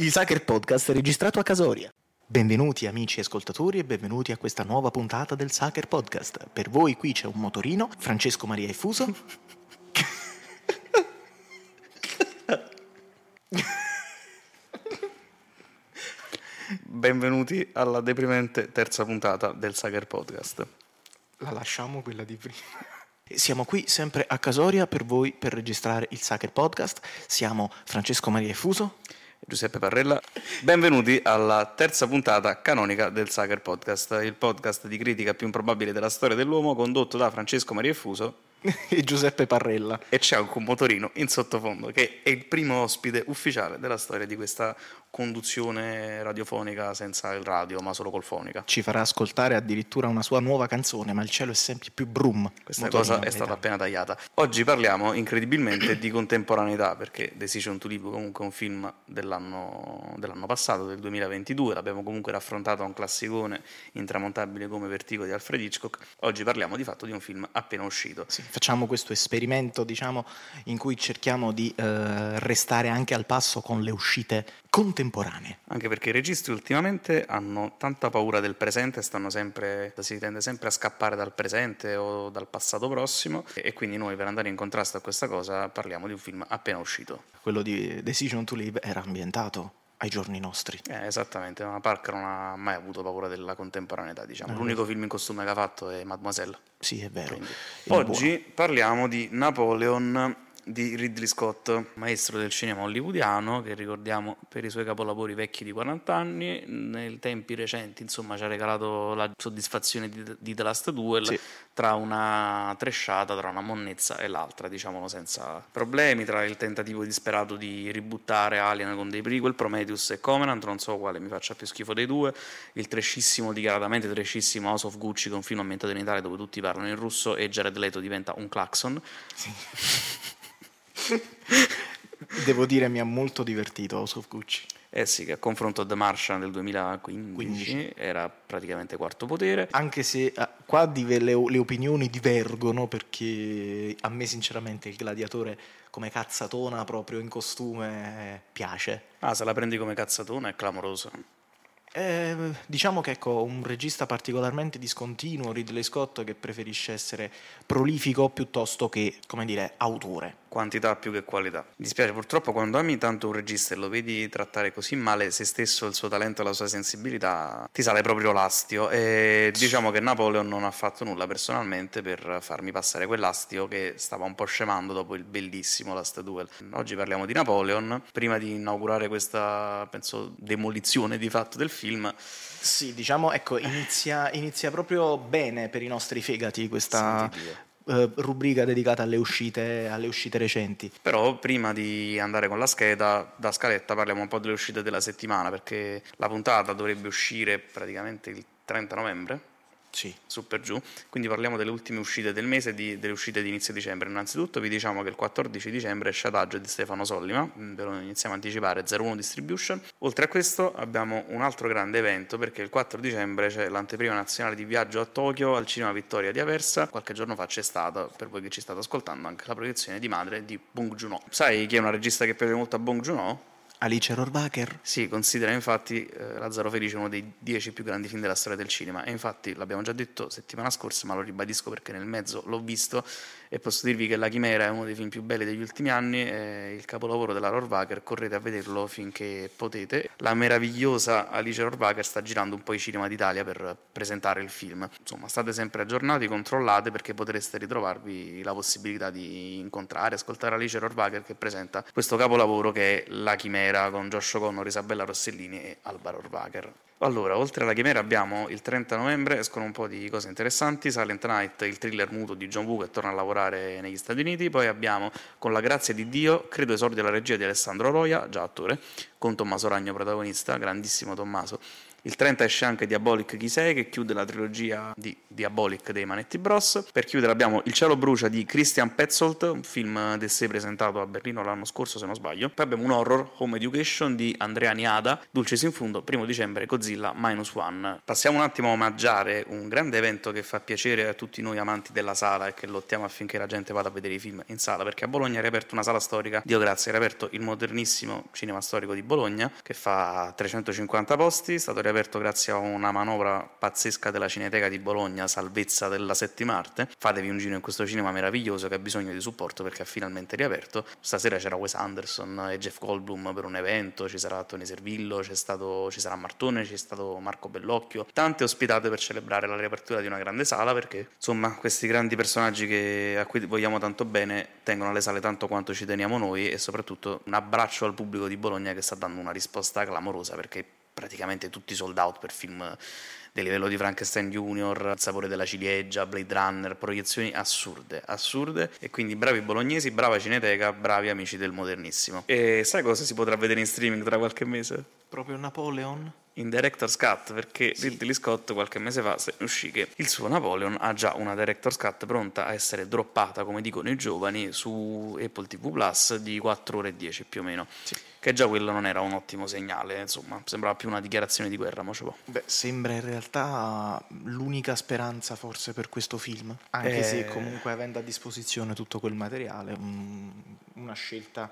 il Sacher Podcast registrato a Casoria. Benvenuti amici ascoltatori e benvenuti a questa nuova puntata del Sacher Podcast. Per voi qui c'è un motorino, Francesco Maria Effuso. Benvenuti alla deprimente terza puntata del Sager Podcast. La lasciamo quella di prima. Siamo qui sempre a Casoria per voi per registrare il Sacher Podcast. Siamo Francesco Maria Effuso. Giuseppe Parrella. Benvenuti alla terza puntata canonica del Sager Podcast, il podcast di critica più improbabile della storia dell'uomo, condotto da Francesco Maria Effuso e Giuseppe Parrella. E c'è anche un motorino in sottofondo che è il primo ospite ufficiale della storia di questa conduzione radiofonica senza il radio, ma solo col fonica. Ci farà ascoltare addirittura una sua nuova canzone, ma il cielo è sempre più brum. Questa cosa è stata appena tagliata. Oggi parliamo incredibilmente di contemporaneità, perché Decision to Live comunque è un film dell'anno, dell'anno passato, del 2022, l'abbiamo comunque raffrontato a un classicone intramontabile come Vertigo di Alfred Hitchcock. Oggi parliamo di fatto di un film appena uscito. Sì, facciamo questo esperimento, diciamo, in cui cerchiamo di eh, restare anche al passo con le uscite contemporanee. Anche perché i registi ultimamente hanno tanta paura del presente, sempre, si tende sempre a scappare dal presente o dal passato prossimo e quindi noi per andare in contrasto a questa cosa parliamo di un film appena uscito. Quello di Decision to Live era ambientato ai giorni nostri. Eh, esattamente, ma Parker non ha mai avuto paura della contemporaneità, diciamo. L'unico film in costume che ha fatto è Mademoiselle. Sì, è vero. Oggi buono. parliamo di Napoleon di Ridley Scott, maestro del cinema hollywoodiano, che ricordiamo per i suoi capolavori vecchi di 40 anni, nei tempi recenti insomma ci ha regalato la soddisfazione di, di The Last Duel sì. tra una tresciata, tra una monnezza e l'altra, diciamolo senza problemi, tra il tentativo disperato di ributtare Alien con dei prequel, Prometheus e Covenant, non so quale mi faccia più schifo dei due, il trescissimo, dichiaratamente trescissimo House of Gucci con film ambientato in Italia dove tutti parlano in russo e Jared Leto diventa un clacson. Sì. Devo dire mi ha molto divertito House of Gucci. Eh sì, che a confronto The Martian del 2015 15. era praticamente quarto potere. Anche se ah, qua le, le, opinioni divergono perché a me sinceramente il gladiatore come cazzatona proprio in costume piace. Ah, se la prendi come cazzatona è clamoroso. Eh, diciamo che ecco, un regista particolarmente discontinuo, Ridley Scott, che preferisce essere prolifico piuttosto che, come dire, autore quantità più che qualità. Mi dispiace purtroppo quando ami tanto un regista e lo vedi trattare così male se stesso, il suo talento e la sua sensibilità, ti sale proprio l'astio e diciamo che Napoleon non ha fatto nulla personalmente per farmi passare quell'astio che stava un po' scemando dopo il bellissimo Last Duel. Oggi parliamo di Napoleon, prima di inaugurare questa, penso, demolizione di fatto del film. Sì, diciamo, ecco, inizia, inizia proprio bene per i nostri fegati questa, eh, rubrica dedicata alle uscite, alle uscite recenti. Però prima di andare con la scheda, da scaletta parliamo un po' delle uscite della settimana, perché la puntata dovrebbe uscire praticamente il 30 novembre sì. su per giù. Quindi parliamo delle ultime uscite del mese e delle uscite di inizio dicembre. Innanzitutto vi diciamo che il 14 dicembre esce Adagio di Stefano Sollima, mm, ve lo iniziamo a anticipare, 01 Distribution. Oltre a questo abbiamo un altro grande evento perché il 4 dicembre c'è l'anteprima nazionale di viaggio a Tokyo al Cinema Vittoria di Aversa. Qualche giorno fa c'è stata, per voi che ci state ascoltando, anche la proiezione di madre di Bong Joon-ho. Sai chi è una regista che piace molto a Bong Joon-ho? Alice Rohrwacher? Sì, considera infatti eh, Lazzaro Felice uno dei dieci più grandi film della storia del cinema e infatti l'abbiamo già detto settimana scorsa ma lo ribadisco perché nel mezzo l'ho visto e posso dirvi che La Chimera è uno dei film più belli degli ultimi anni, è il capolavoro della Rohrwacher, correte a vederlo finché potete. La meravigliosa Alice Rohrwacher sta girando un po' i cinema d'Italia per presentare il film. Insomma, state sempre aggiornati, controllate perché potreste ritrovarvi la possibilità di incontrare, ascoltare Alice Rohrwacher che presenta questo capolavoro che è La Chimera con Josh Connor, Isabella Rossellini e Alba Rohrwacher. Allora, oltre alla Chimera abbiamo il 30 novembre, escono un po' di cose interessanti, Silent Night, il thriller muto di John Woo che torna a lavorare negli Stati Uniti, poi abbiamo Con la grazia di Dio, credo esordio alla regia di Alessandro Roia, già attore, con Tommaso Ragno protagonista, grandissimo Tommaso, Il 30 esce anche Diabolic Chi sei, che chiude la trilogia di Diabolic dei Manetti Bros. Per chiudere abbiamo Il cielo brucia di Christian Petzold, un film sé presentato a Berlino l'anno scorso se non sbaglio. Poi abbiamo un horror, Home Education di Andrea Niada, Dulce in fondo, primo dicembre, Godzilla Minus One. Passiamo un attimo a omaggiare un grande evento che fa piacere a tutti noi amanti della sala e che lottiamo affinché la gente vada a vedere i film in sala, perché a Bologna è riaperto una sala storica, Dio grazie, è riaperto il modernissimo cinema storico di Bologna, che fa 350 posti, è stato riaperto grazie a una manovra pazzesca della Cineteca di Bologna, salvezza della settima arte. Fatevi un giro in questo cinema meraviglioso che ha bisogno di supporto perché è finalmente riaperto. Stasera c'era Wes Anderson e Jeff Goldblum per un evento, ci sarà Tony Servillo, stato, ci sarà Martone, c'è stato Marco Bellocchio, tante ospitate per celebrare la riapertura di una grande sala perché insomma questi grandi personaggi che, a cui vogliamo tanto bene tengono le sale tanto quanto ci teniamo noi e soprattutto un abbraccio al pubblico di Bologna che sta dando una risposta clamorosa perché praticamente tutti sold out per film del livello di Frankenstein Junior, Il sapore della ciliegia, Blade Runner, proiezioni assurde, assurde e quindi bravi bolognesi, brava Cineteca, bravi amici del modernissimo. E sai cosa si potrà vedere in streaming tra qualche mese? Proprio Napoleon? in Director's Cut perché sì. Ridley Scott qualche mese fa uscì che il suo Napoleon ha già una Director's Cut pronta a essere droppata come dicono i giovani su Apple TV Plus di 4 ore e 10 più o meno sì. Che già quello non era un ottimo segnale insomma sembrava più una dichiarazione di guerra Beh, sembra in realtà l'unica speranza forse per questo film anche eh... se comunque avendo a disposizione tutto quel materiale una scelta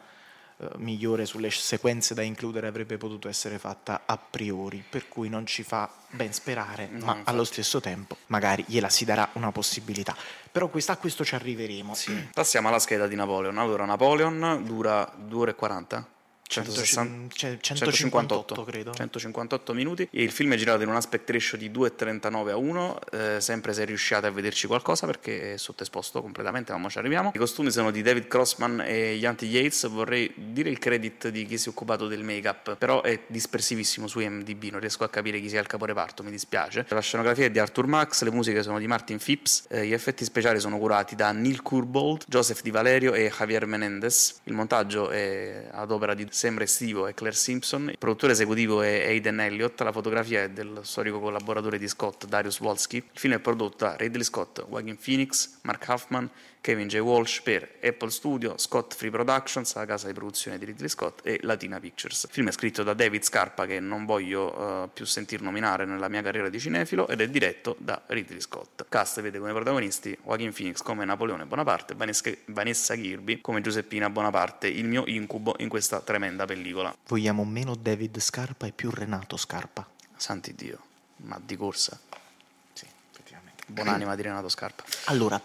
eh, migliore sulle sequenze da includere avrebbe potuto essere fatta a priori, per cui non ci fa ben sperare, no, ma infatti. allo stesso tempo magari gliela si darà una possibilità. Però questa, a questo ci arriveremo. Sì. Passiamo alla scheda di Napoleon. Allora, Napoleon dura 2 ore e 40 160, 158, credo. 158 minuti. E il film è girato in un aspect ratio di 2,39 a 1. Eh, sempre se riusciate a vederci qualcosa perché è sottoesposto completamente, ma ci arriviamo. I costumi sono di David Crossman e Yanti Yates. Vorrei dire il credit di chi si è occupato del make-up, però è dispersivissimo su IMDb. Non riesco a capire chi sia il caporeparto, mi dispiace. La scenografia è di Arthur Max, le musiche sono di Martin Phipps, eh, gli effetti speciali sono curati da Neil Kurbold, Joseph Di Valerio e Javier Menendez. Il montaggio è ad opera di Sembra estivo è Claire Simpson, il produttore esecutivo è Aiden Elliott, la fotografia è del storico collaboratore di Scott Darius Wolski. Il film è prodotto da Ridley Scott, Joaquin Phoenix, Mark Huffman, Kevin J. Walsh per Apple Studio, Scott Free Productions, la casa di produzione di Ridley Scott e Latina Pictures. Il film è scritto da David Scarpa che non voglio uh, più sentir nominare nella mia carriera di cinefilo ed è diretto da Ridley Scott. Cast vede come protagonisti Joaquin Phoenix come Napoleone Bonaparte, Vanessa Kirby come Giuseppina Bonaparte, il mio incubo in questa tremenda pellicola. Vogliamo meno David Scarpa e più Renato Scarpa. Santi Dio, ma di corsa. Sì, effettivamente. Buonanima di Renato Scarpa. Allora,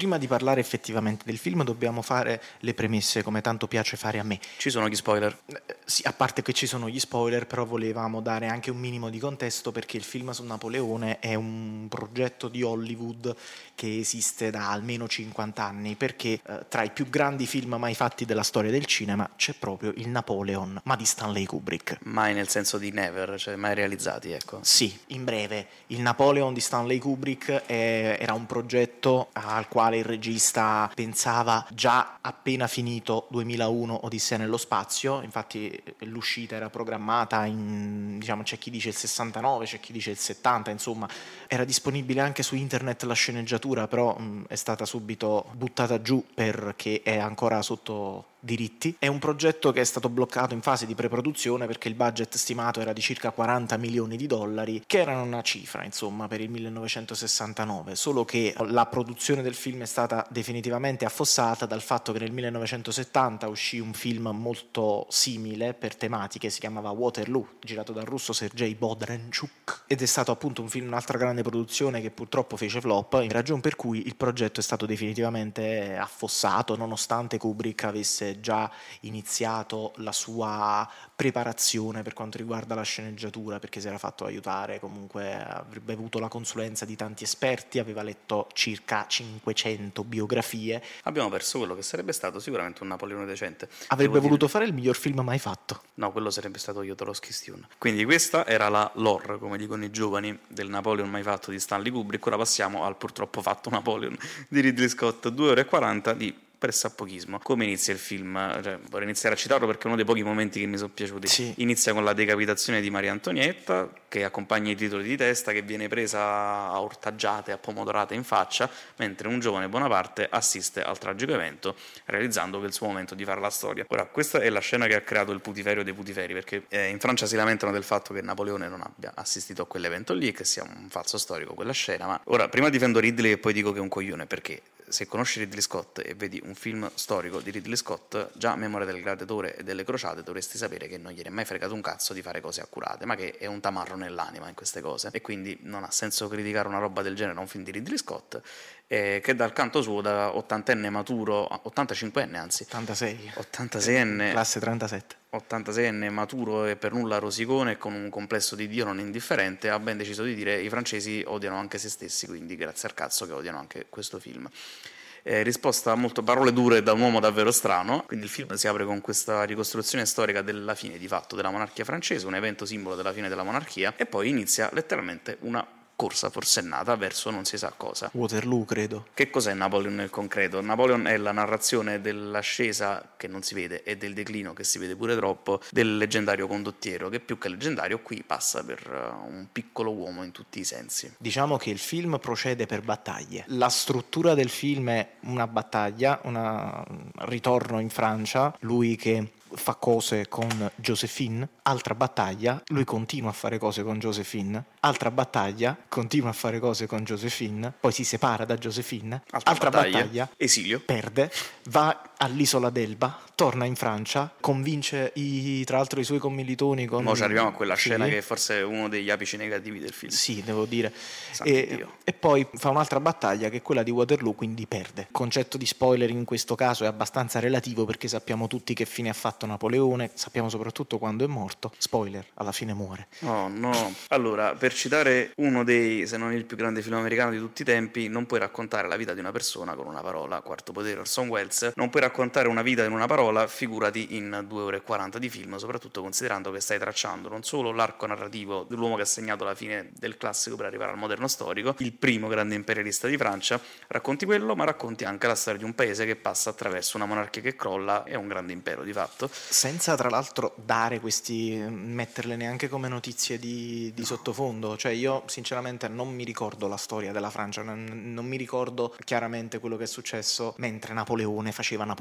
prima di parlare effettivamente del film dobbiamo fare le premesse come tanto piace fare a me. Ci sono gli spoiler? Eh, sì, a parte che ci sono gli spoiler, però volevamo dare anche un minimo di contesto perché il film su Napoleone è un progetto di Hollywood che esiste da almeno 50 anni perché eh, tra i più grandi film mai fatti della storia del cinema c'è proprio il Napoleon, ma di Stanley Kubrick. Mai nel senso di never, cioè mai realizzati, ecco. Sì, in breve, il Napoleon di Stanley Kubrick è, era un progetto al quale il regista pensava già appena finito 2001 Odissea nello spazio, infatti l'uscita era programmata in, diciamo, c'è chi dice il 69, c'è chi dice il 70, insomma, era disponibile anche su internet la sceneggiatura però mh, è stata subito buttata giù perché è ancora sotto diritti. È un progetto che è stato bloccato in fase di preproduzione perché il budget stimato era di circa 40 milioni di dollari, che erano una cifra, insomma, per il 1969, solo che la produzione del film è stata definitivamente affossata dal fatto che nel 1970 uscì un film molto simile per tematiche, si chiamava Waterloo, girato dal russo Sergei Bodrenchuk, ed è stato appunto un film, un'altra grande produzione che purtroppo fece flop, ragione per cui il progetto è stato definitivamente affossato, nonostante Kubrick avesse già iniziato la sua preparazione per quanto riguarda la sceneggiatura, perché si era fatto aiutare, comunque avrebbe avuto la consulenza di tanti esperti, aveva letto circa 500 biografie. Abbiamo perso quello che sarebbe stato sicuramente un Napoleone decente. Avrebbe Devo voluto dire... fare il miglior film mai fatto. No, quello sarebbe stato Jodorowsky Stune. Quindi questa era la lore, come dicono i giovani, del Napoleon mai fatto di Stanley Kubrick. Ora passiamo al purtroppo fatto Napoleon di Ridley Scott, 2 ore e 40 di pressappochismo. Come inizia il film? Cioè, vorrei iniziare a citarlo perché è uno dei pochi momenti che mi sono piaciuti. Sì. Inizia con la decapitazione di Maria Antonietta, che accompagna i titoli di testa, che viene presa a ortaggiate, a pomodorate in faccia, mentre un giovane Bonaparte assiste al tragico evento, realizzando che è il suo momento di fare la storia. Ora, questa è la scena che ha creato il putiferio dei putiferi, perché eh, in Francia si lamentano del fatto che Napoleone non abbia assistito a quell'evento lì, che sia un falso storico quella scena, ma ora prima difendo Ridley e poi dico che è un coglione, perché se conosci Ridley Scott e vedi un film storico di Ridley Scott, già a memoria del gladiatore e delle crociate dovresti sapere che non gli è mai fregato un cazzo di fare cose accurate, ma che è un tamarro nell'anima in queste cose. E quindi non ha senso criticare una roba del genere a un film di Ridley Scott, eh, che dal canto suo, da ottantenne maturo, 85enne anzi, 86. 86enne, Classe 37. 86enne maturo e per nulla rosicone con un complesso di Dio non indifferente, ha ben deciso di dire i francesi odiano anche se stessi, quindi grazie al cazzo che odiano anche questo film. Eh, risposta a molto parole dure da un uomo davvero strano, quindi il film si apre con questa ricostruzione storica della fine di fatto della monarchia francese, un evento simbolo della fine della monarchia, e poi inizia letteralmente una corsa forsennata verso non si sa cosa. Waterloo, credo. Che cos'è Napoleon nel concreto? Napoleon è la narrazione dell'ascesa che non si vede e del declino che si vede pure troppo del leggendario condottiero, che più che leggendario qui passa per uh, un piccolo uomo in tutti i sensi. Diciamo che il film procede per battaglie. La struttura del film è una battaglia, un ritorno in Francia, lui che fa cose con Josephine, altra battaglia, lui continua a fare cose con Josephine, altra battaglia, continua a fare cose con Josephine, poi si separa da Josephine, altra, altra battaglia, battaglia, esilio, perde, va all'isola d'Elba, torna in Francia, convince i, tra l'altro i suoi commilitoni con... Ora arriviamo a quella scena Sì. che forse è uno degli apici negativi del film. Sì, devo dire. E, e poi fa un'altra battaglia che è quella di Waterloo, quindi perde. Il concetto di spoiler in questo caso è abbastanza relativo perché sappiamo tutti che fine ha fatto Napoleone, sappiamo soprattutto quando è morto. Spoiler, alla fine muore. Oh no. Allora, per citare uno dei, se non il più grande film americano di tutti i tempi, non puoi raccontare la vita di una persona con una parola. Quarto potere, Orson Welles. Non puoi raccontare una vita in una parola, figurati in 2 ore e 40 di film, soprattutto considerando che stai tracciando non solo l'arco narrativo dell'uomo che ha segnato la fine del classico per arrivare al moderno storico, il primo grande imperialista di Francia, racconti quello, ma racconti anche la storia di un paese che passa attraverso una monarchia che crolla e un grande impero di fatto. Senza tra l'altro dare questi, metterle neanche come notizie di, di sottofondo. Cioè io sinceramente non mi ricordo la storia della Francia, non, non mi ricordo chiaramente quello che è successo mentre Napoleone faceva Napoleone.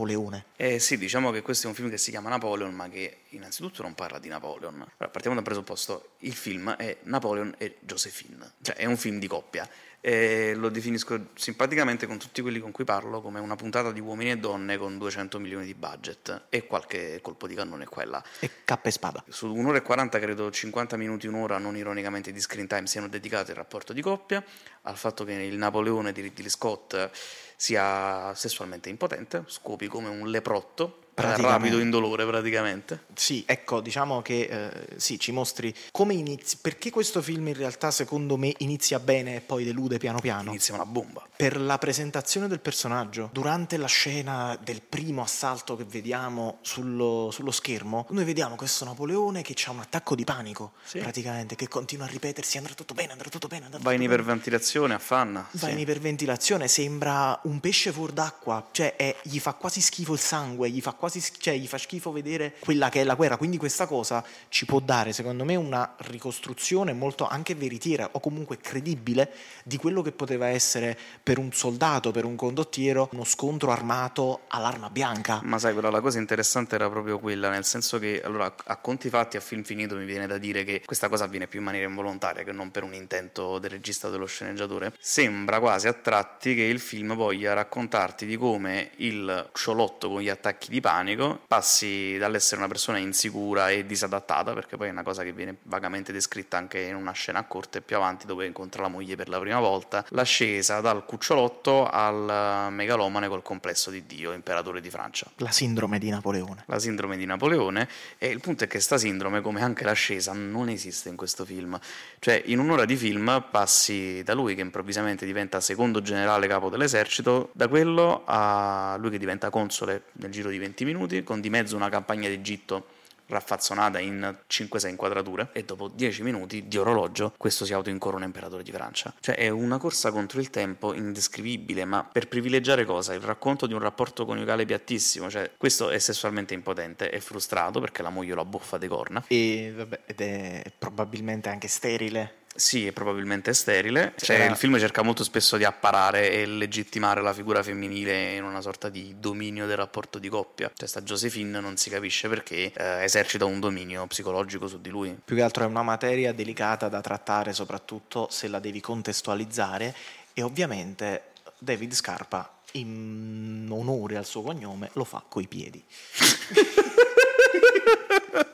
Eh sì, diciamo che questo è un film che si chiama Napoleon, ma che innanzitutto non parla di Napoleon. Allora, partiamo da un presupposto: il film è Napoleon e Josephine, cioè è un film di coppia. E lo definisco simpaticamente con tutti quelli con cui parlo come una puntata di uomini e donne con 200 milioni di budget e qualche colpo di cannone qua e là. E cappa e spada. Su un'ora e 40, credo 50 minuti, un'ora, non ironicamente di screen time, siano dedicati al rapporto di coppia, al fatto che il Napoleone di Ridley Scott sia sessualmente impotente, scopi come un leprotto. Rapido indolore praticamente. Sì, ecco, diciamo che eh, sì, ci mostri come inizi, perché questo film in realtà secondo me inizia bene e poi delude piano piano. Inizia una bomba. Per la presentazione del personaggio, durante la scena del primo assalto che vediamo sullo, sullo schermo, noi vediamo questo Napoleone che ha un attacco di panico, Sì. praticamente, che continua a ripetersi andrà tutto bene, andrà tutto bene, andrà Va in tutto bene. iperventilazione, affanna. Va sì. in iperventilazione, sembra un pesce fuor d'acqua, cioè è- gli fa quasi schifo il sangue, gli fa quasi sch- cioè, gli fa schifo vedere quella che è la guerra. Quindi questa cosa ci può dare, secondo me, una ricostruzione molto anche veritiera o comunque credibile di quello che poteva essere per un soldato, per un condottiero, uno scontro armato all'arma bianca. Ma sai, però la cosa interessante era proprio quella, nel senso che, allora, a conti fatti, a film finito, mi viene da dire che questa cosa avviene più in maniera involontaria che non per un intento del regista o dello sceneggiatore. Sembra quasi a tratti che il film voglia raccontarti di come il sciolotto con gli attacchi di panico passi dall'essere una persona insicura e disadattata, perché poi è una cosa che viene vagamente descritta anche in una scena a corte più avanti dove incontra la moglie per la prima volta, l'ascesa dal cucciolotto al megalomane col complesso di Dio, imperatore di Francia La sindrome di Napoleone. la sindrome di Napoleone e il punto è che sta sindrome come anche l'ascesa non esiste in questo film cioè in un'ora di film passi da lui che improvvisamente diventa secondo generale capo dell'esercito da quello a lui che diventa console nel giro di 20 minuti con di mezzo una campagna d'Egitto raffazzonata in 5-6 inquadrature e dopo 10 minuti di orologio questo si autoincorona imperatore di Francia. Cioè è una corsa contro il tempo indescrivibile, ma per privilegiare cosa? Il racconto di un rapporto coniugale piattissimo, cioè questo è sessualmente impotente, è frustrato perché la moglie lo abbuffa di corna. E vabbè, ed è probabilmente anche sterile. Sì, è probabilmente sterile. Cioè, il film cerca molto spesso di apparare e legittimare la figura femminile in una sorta di dominio del rapporto di coppia. Cioè, sta Josephine non si capisce perché eh, esercita un dominio psicologico su di lui. Più che altro è una materia delicata da trattare, soprattutto se la devi contestualizzare. E ovviamente David Scarpa, in onore al suo cognome, lo fa coi piedi.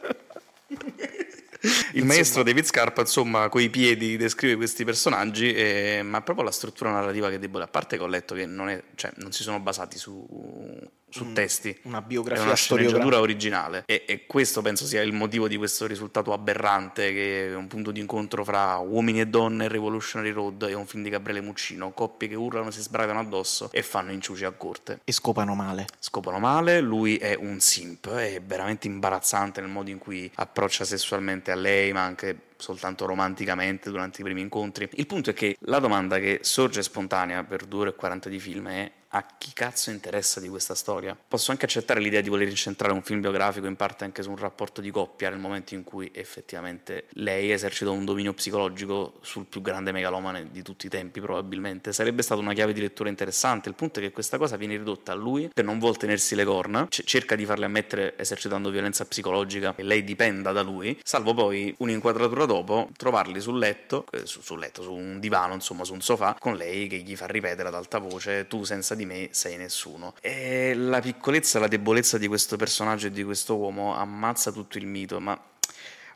Il maestro David Scarpa, insomma, coi piedi descrive questi personaggi, eh, ma proprio la struttura narrativa che è debole. A parte che ho letto che non, è, cioè, non si sono basati su su testi. Una biografia è una sceneggiatura originale. E, e, questo penso sia il motivo di questo risultato aberrante, che è un punto di incontro fra uomini e donne, Revolutionary Road e un film di Gabriele Muccino. Coppie che urlano, si sbravano addosso e fanno inciuci a corte. E scopano male. Scopano male, lui è un simp, è veramente imbarazzante nel modo in cui approccia sessualmente a lei, ma anche soltanto romanticamente durante i primi incontri. Il punto è che la domanda che sorge spontanea per 2 ore e 40 di film è a chi cazzo interessa di questa storia? Posso anche accettare l'idea di voler incentrare un film biografico in parte anche su un rapporto di coppia nel momento in cui effettivamente lei esercita un dominio psicologico sul più grande megalomane di tutti i tempi probabilmente. Sarebbe stata una chiave di lettura interessante. Il punto è che questa cosa viene ridotta a lui che non vuole tenersi le corna, c- cerca di farle ammettere esercitando violenza psicologica e lei dipenda da lui, salvo poi un'inquadratura dopo trovarli sul letto, eh, su, sul letto, su un divano, insomma su un sofà, con lei che gli fa ripetere ad alta voce tu senza di me sei nessuno. E la piccolezza la debolezza di questo personaggio e di questo uomo ammazza tutto il mito, ma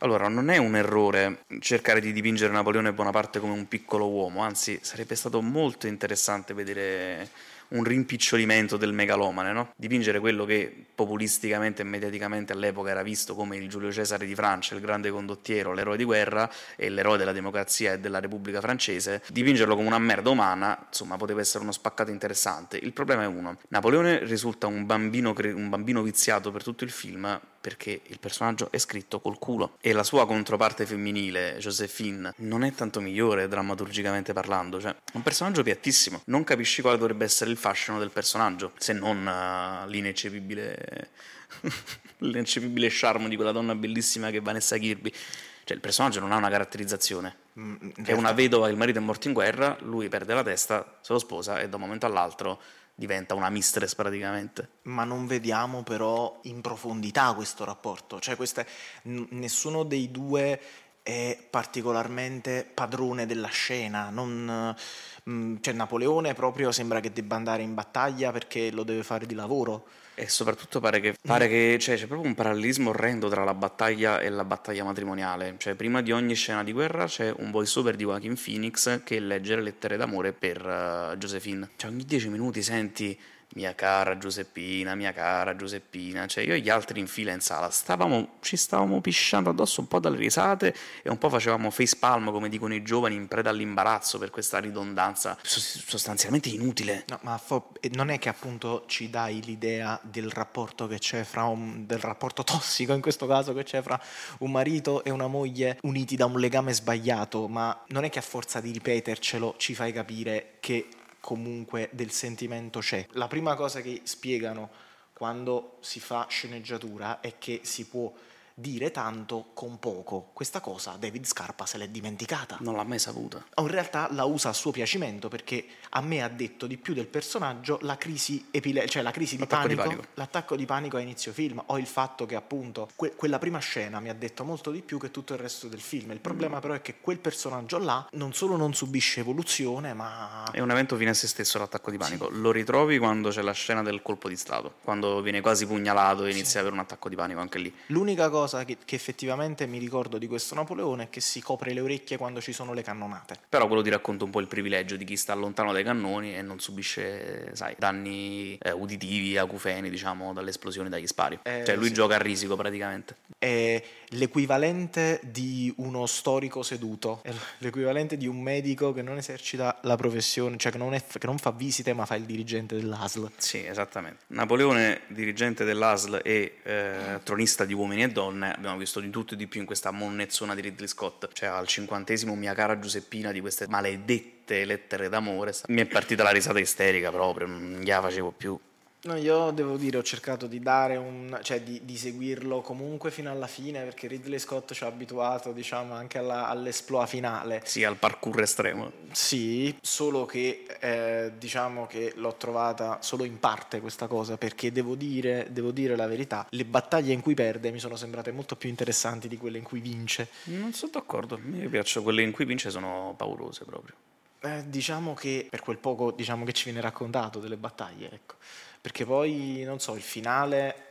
allora, non è un errore cercare di dipingere Napoleone Bonaparte come un piccolo uomo, anzi sarebbe stato molto interessante vedere un rimpicciolimento del megalomane, no? dipingere quello che populisticamente e mediaticamente all'epoca era visto come il Giulio Cesare di Francia, il grande condottiero, l'eroe di guerra e l'eroe della democrazia e della Repubblica francese, dipingerlo come una merda umana, insomma, poteva essere uno spaccato interessante. Il problema è uno, Napoleone risulta un bambino, un bambino viziato per tutto il film perché il personaggio è scritto col culo e la sua controparte femminile, Josephine, non è tanto migliore drammaturgicamente parlando, cioè un personaggio piattissimo, non capisci quale dovrebbe essere il fascino del personaggio, se non uh, l'ineccepibile l'ineccepibile charme di quella donna bellissima che è Vanessa Kirby. Cioè il personaggio non ha una caratterizzazione, mm, è una vedova, il marito è morto in guerra, lui perde la testa, se lo sposa e da un momento all'altro diventa una mistress praticamente. Ma non vediamo però in profondità questo rapporto, cioè queste, n- nessuno dei due è particolarmente padrone della scena, non, mh, cioè Napoleone proprio sembra che debba andare in battaglia perché lo deve fare di lavoro e soprattutto pare che, pare che cioè, c'è proprio un parallelismo orrendo tra la battaglia e la battaglia matrimoniale. Cioè, prima di ogni scena di guerra c'è un voiceover di Joaquin Phoenix che legge le lettere d'amore per uh, Josephine. Cioè, ogni dieci minuti senti mia cara Giuseppina, mia cara Giuseppina, cioè io e gli altri in fila in sala stavamo, ci stavamo pisciando addosso un po' dalle risate e un po' facevamo face palm come dicono i giovani in preda all'imbarazzo per questa ridondanza sostanzialmente inutile. No, ma fo- non è che appunto ci dai l'idea del rapporto che c'è fra un, del rapporto tossico in questo caso che c'è fra un marito e una moglie uniti da un legame sbagliato, ma non è che a forza di ripetercelo ci fai capire che comunque del sentimento c'è. La prima cosa che spiegano quando si fa sceneggiatura è che si può dire tanto con poco. Questa cosa David Scarpa se l'è dimenticata. Non l'ha mai saputa. O in realtà la usa a suo piacimento perché a me ha detto di più del personaggio la crisi, epile- cioè la crisi di panico, di panico, l'attacco di panico a inizio film o il fatto che appunto que- quella prima scena mi ha detto molto di più che tutto il resto del film. Il problema mm. però è che quel personaggio là non solo non subisce evoluzione ma... È un evento fine a se stesso l'attacco di panico. Sì. Lo ritrovi quando c'è la scena del colpo di Stato, quando viene quasi pugnalato e inizia sì. ad avere un attacco di panico anche lì. L'unica cosa cosa che, che, effettivamente mi ricordo di questo Napoleone è che si copre le orecchie quando ci sono le cannonate. Però quello ti racconta un po' il privilegio di chi sta lontano dai cannoni e non subisce, sai, danni eh, uditivi, acufeni, diciamo, dalle esplosioni, dagli spari. Eh, cioè lui sì. gioca a risico praticamente. È l'equivalente di uno storico seduto, è l'equivalente di un medico che non esercita la professione, cioè che non, è, che non fa visite ma fa il dirigente dell'ASL. Sì, esattamente. Napoleone, dirigente dell'ASL e eh, tronista di uomini e donne donne, abbiamo visto di tutto e di più in questa monnezzona di Ridley Scott. Cioè, al cinquantesimo, mia cara Giuseppina, di queste maledette lettere d'amore, mi è partita la risata isterica proprio, non gliela facevo più. No, io devo dire, ho cercato di dare un, cioè di, di, seguirlo comunque fino alla fine perché Ridley Scott ci ha abituato, diciamo, anche alla, all'esploa finale. Sì, al parkour estremo. Sì, solo che eh, diciamo che l'ho trovata solo in parte questa cosa perché devo dire, devo dire la verità, le battaglie in cui perde mi sono sembrate molto più interessanti di quelle in cui vince. Non sono d'accordo, mi piacciono quelle in cui vince, sono paurose proprio. Eh, diciamo che per quel poco diciamo, che ci viene raccontato delle battaglie, ecco perché poi, non so, il finale